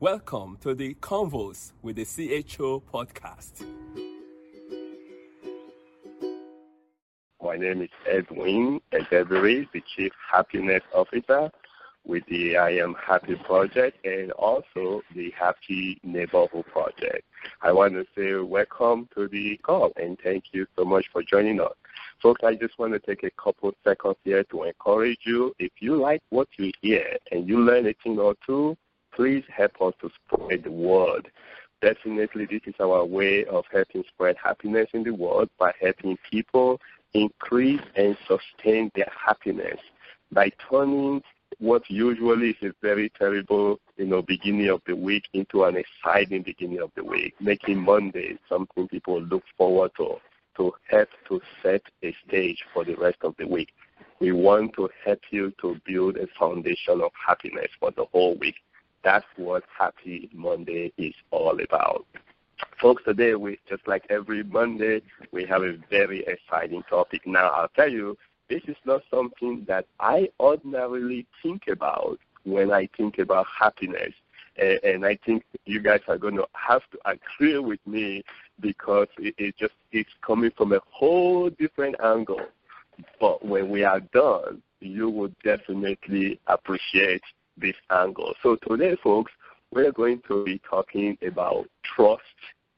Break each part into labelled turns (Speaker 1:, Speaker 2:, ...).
Speaker 1: Welcome to the Convos with the CHO podcast.
Speaker 2: My name is Edwin Edebiri, the Chief Happiness Officer with the I Am Happy Project and also the Happy Neighborhood Project. I want to say welcome to the call and thank you so much for joining us. Folks, I just want to take a couple seconds here to encourage you. If you like what you hear and you learn a thing or two, please help us to spread the word. Definitely, this is our way of helping spread happiness in the world by helping people increase and sustain their happiness by turning what usually is a very terrible, you know, beginning of the week into an exciting beginning of the week, making Monday something people look forward to, to help to set a stage for the rest of the week. We want to help you to build a foundation of happiness for the whole week. That's what Happy Monday is all about. Folks, today we just like every Monday, we have a very exciting topic. Now I'll tell you, this is not something that I ordinarily think about when I think about happiness. And, and I think you guys are going to have to agree with me because it, it just it's coming from a whole different angle. But when we are done, you will definitely appreciate this angle. So today, folks, we're going to be talking about trust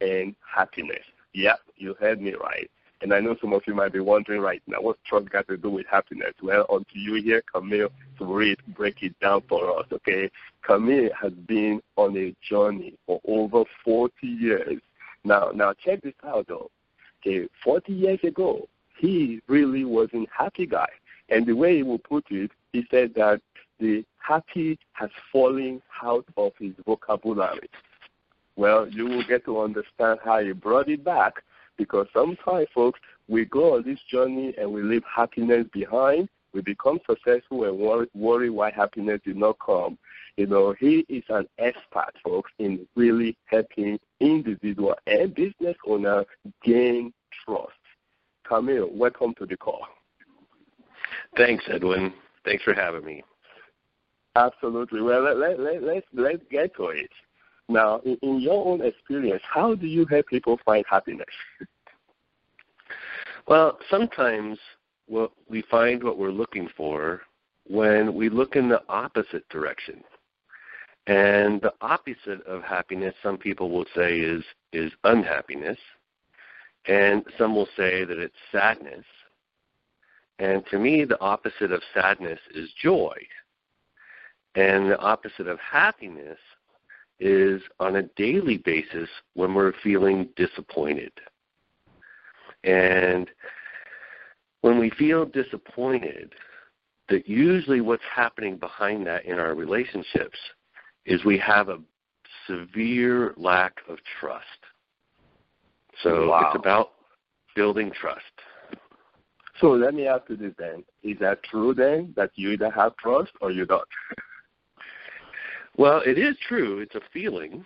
Speaker 2: and happiness. Yep, you heard me right. And I know some of you might be wondering right now, what's trust got to do with happiness? Well, until you hear Camille Surritt, break it down for us, okay? Camille has been on a journey for over 40 years. Now, now check this out though. Okay, 40 years ago, he really wasn't happy guy. And the way he would put it, he said that the happy has fallen out of his vocabulary. Well, you will get to understand how he brought it back because sometimes, folks, we go on this journey and we leave happiness behind. We become successful and worry, why happiness did not come. You know, he is an expert, folks, in really helping individual and business owner gain trust. Camille, welcome to the call.
Speaker 3: Thanks, Edwin. Thanks for having me.
Speaker 2: Absolutely. Well, let, let, let, let's, let's get to it. Now, in, in your own experience, how do you help people find happiness?
Speaker 3: Well, sometimes what we find what we're looking for when we look in the opposite direction. And the opposite of happiness, some people will say, is is unhappiness, and some will say that it's sadness. And to me, the opposite of sadness is joy. And the opposite of happiness is on a daily basis when we're feeling disappointed. And when we feel disappointed, that usually what's happening behind that in our relationships is we have a severe lack of trust. So
Speaker 2: wow.
Speaker 3: it's about building trust.
Speaker 2: So let me ask you this then. Is that true then that you either have trust or you don't?
Speaker 3: Well, it is true. It's a feeling,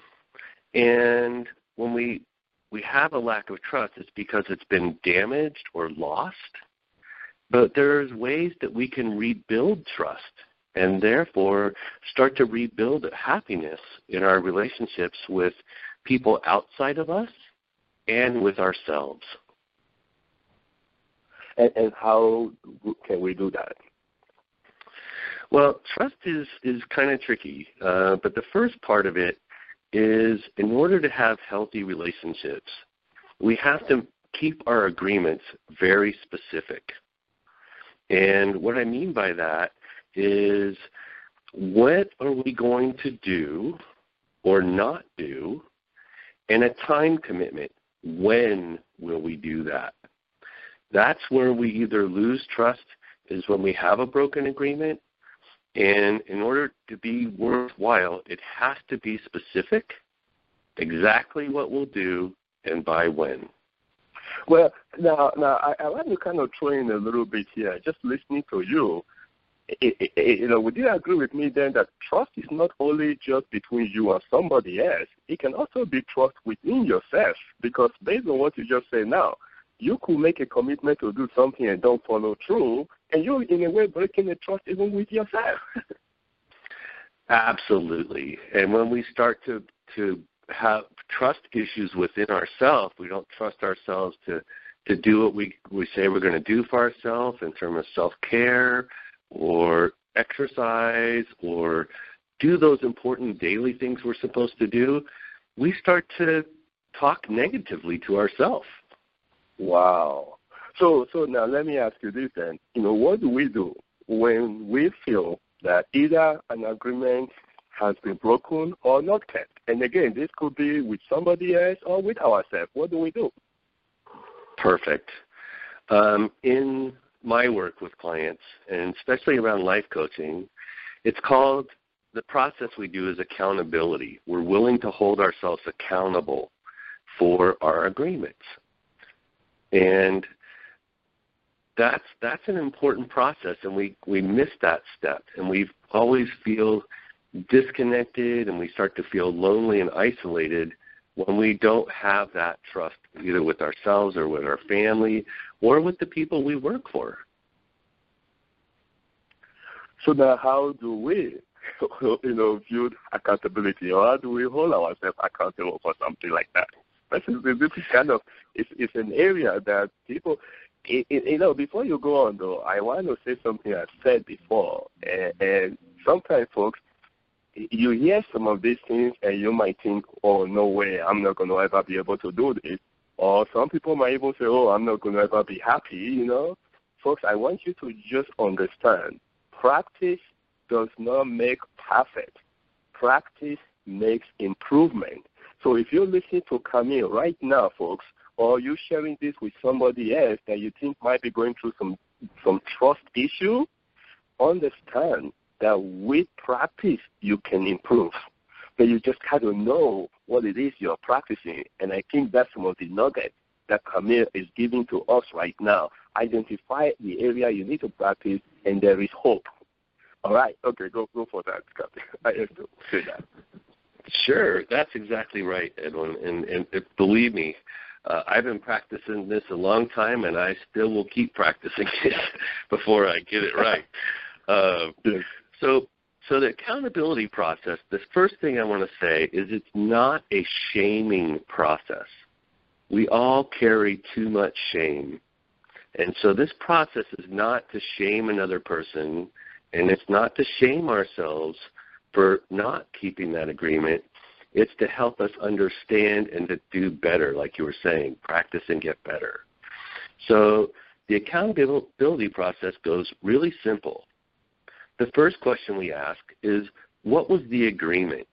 Speaker 3: and when we we have a lack of trust, it's because it's been damaged or lost. But there's ways that we can rebuild trust and therefore start to rebuild happiness in our relationships with people outside of us and with ourselves.
Speaker 2: And, and how can we do that?
Speaker 3: Well, trust is is kind of tricky, uh, but the first part of it is in order to have healthy relationships, we have to keep our agreements very specific. And what I mean by that is what are we going to do or not do, and a time commitment. When will we do that? That's where we either lose trust is when we have a broken agreement and in order to be worthwhile, it has to be specific, exactly what we'll do, and by when.
Speaker 2: Well, now, now I, I want to kind of throw in a little bit here. Just listening to you, it, it, you know, would you agree with me then that trust is not only just between you and somebody else? It can also be trust within yourself. Because based on what you just said now, you could make a commitment to do something and don't follow through, and you're in a way breaking the trust even with yourself.
Speaker 3: Absolutely. And when we start to to have trust issues within ourselves, we don't trust ourselves to to do what we we say we're going to do for ourselves in terms of self care or exercise or do those important daily things we're supposed to do, we start to talk negatively to ourselves.
Speaker 2: Wow. So so now let me ask you this then. You know, what do we do when we feel that either an agreement has been broken or not kept? And again, this could be with somebody else or with ourselves. What do we do?
Speaker 3: Perfect. Um, in my work with clients, and especially around life coaching, it's called the process we do is accountability. We're willing to hold ourselves accountable for our agreements. And that's that's an important process and we, we miss that step and we always feel disconnected and we start to feel lonely and isolated when we don't have that trust either with ourselves or with our family or with the people we work for.
Speaker 2: So now how do we you know view accountability or how do we hold ourselves accountable for something like that? This is, this is kind of it's, it's an area that people it, it, you know, before you go on though, I want to say something I said before, and, and sometimes folks, you hear some of these things and you might think, oh, no way, I'm not going to ever be able to do this. Or some people might even say, oh, I'm not going to ever be happy, you know. Folks, I want you to just understand practice does not make perfect. Practice makes improvement. So if you're listening to Camille right now, folks, or you sharing this with somebody else that you think might be going through some some trust issue, understand that with practice you can improve. But you just got to know what it is you're practicing. And I think that's some of the nuggets that Camille is giving to us right now. Identify the area you need to practice, and there is hope. All right, okay, go go for that, Captain. I have to say that.
Speaker 3: Sure, that's exactly right, Edwin. And, and, and believe me, uh, I've been practicing this a long time, and I still will keep practicing it before I get it right. Uh, so, so the accountability process. The first thing I want to say is it's not a shaming process. We all carry too much shame, and so this process is not to shame another person, and it's not to shame ourselves for not keeping that agreement. It's to help us understand and to do better, like you were saying, practice and get better. So the accountability process goes really simple. The first question we ask is, what was the agreement?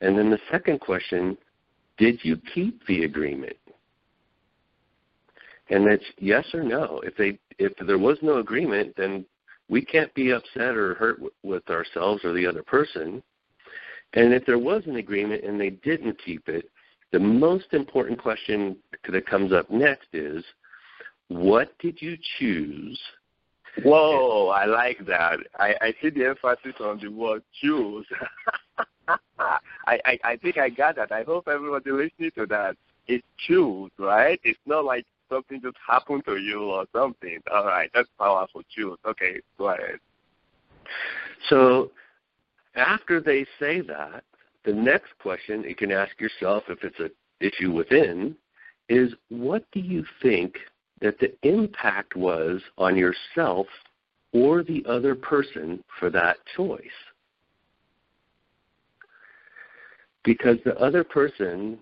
Speaker 3: And then the second question, did you keep the agreement? And it's yes or no. If they if there was no agreement, then we can't be upset or hurt with ourselves or the other person. And if there was an agreement and they didn't keep it, the most important question that comes up next is what did you choose?
Speaker 2: Whoa, I like that. I, I see the emphasis on the word choose. I, I, I think I got that. I hope everybody listening to that. It's choose, right? It's not like something just happened to you or something. All right, that's powerful. Choose. Okay, go ahead.
Speaker 3: So after they say that, the next question you can ask yourself if it's an issue within is what do you think that the impact was on yourself or the other person for that choice? Because the other person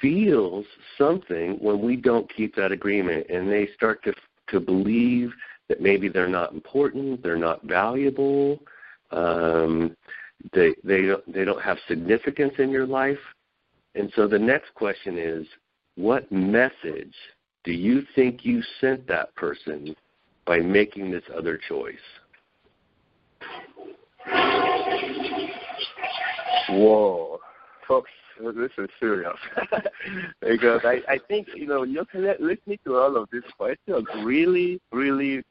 Speaker 3: feels something when we don't keep that agreement and they start to to believe that maybe they're not important, they're not valuable, um, they they don't they don't have significance in your life. And so the next question is, what message do you think you sent that person by making this other choice?
Speaker 2: Whoa, folks, this is serious because I, I think you know can listening to all of these questions really, really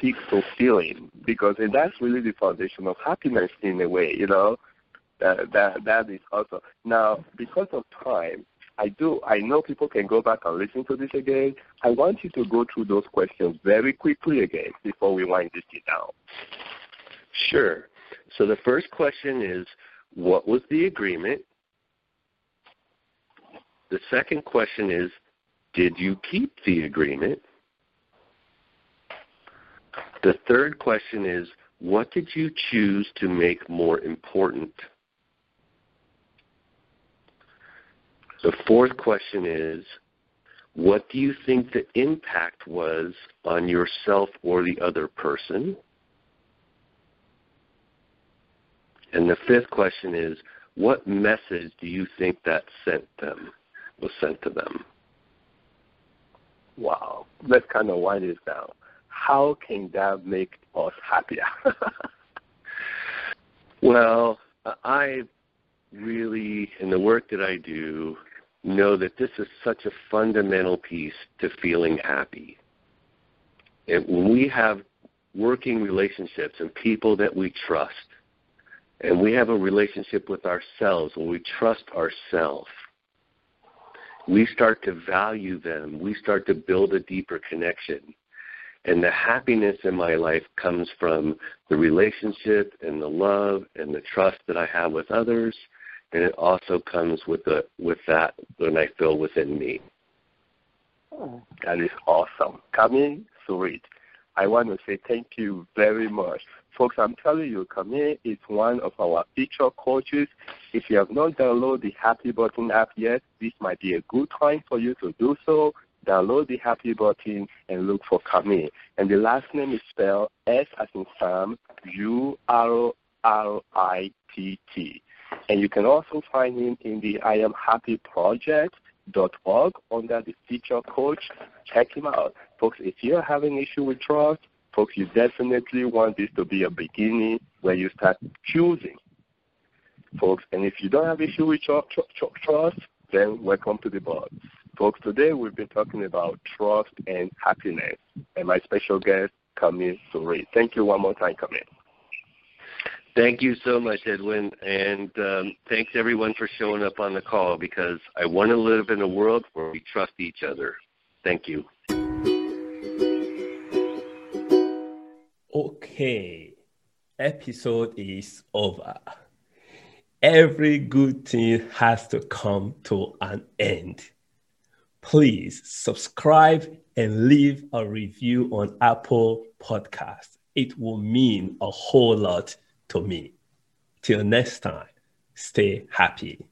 Speaker 2: to feeling because that's really the foundation of happiness in a way, you know. That that that is also now because of time. I do. I know people can go back and listen to this again. I want you to go through those questions very quickly again before we wind this down.
Speaker 3: Sure. So the first question is what was the agreement? The second question is did you keep the agreement? The third question is what did you choose to make more important? The fourth question is what do you think the impact was on yourself or the other person? And the fifth question is what message do you think that sent them was sent to them?
Speaker 2: Wow, let's kind of wind this down. How can that make us happier?
Speaker 3: well, I really, in the work that I do, know that this is such a fundamental piece to feeling happy. And when we have working relationships and people that we trust, and we have a relationship with ourselves, when we trust ourselves, we start to value them. We start to build a deeper connection. And the happiness in my life comes from the relationship and the love and the trust that I have with others and it also comes with the with that when I feel within me. Oh.
Speaker 2: That is awesome. Camille Surritt, I want to say thank you very much. Folks, I'm telling you, Camille is one of our feature coaches. If you have not downloaded the Happy Button app yet, this might be a good time for you to do so. Download the Happy Button and look for Camille. And the last name is spelled S as in Sam, U R R I T T. And you can also find him in the I Am Happy Project dot org under the feature coach. Check him out. Folks, if you're having issue with trust, folks, you definitely want this to be a beginning where you start choosing. Folks, and if you don't have issue with trust, then welcome to the board. Folks, today we've been talking about trust and happiness. And my special guest, Camille Surritt. Thank you one more time, Camille.
Speaker 3: Thank you so much, Edwin, and um, thanks everyone for showing up on the call because I want to live in a world where we trust each other. Thank you.
Speaker 1: Okay, episode is over. Every good thing has to come to an end. Please subscribe and leave a review on Apple Podcast. It will mean a whole lot to me. Till next time, stay happy.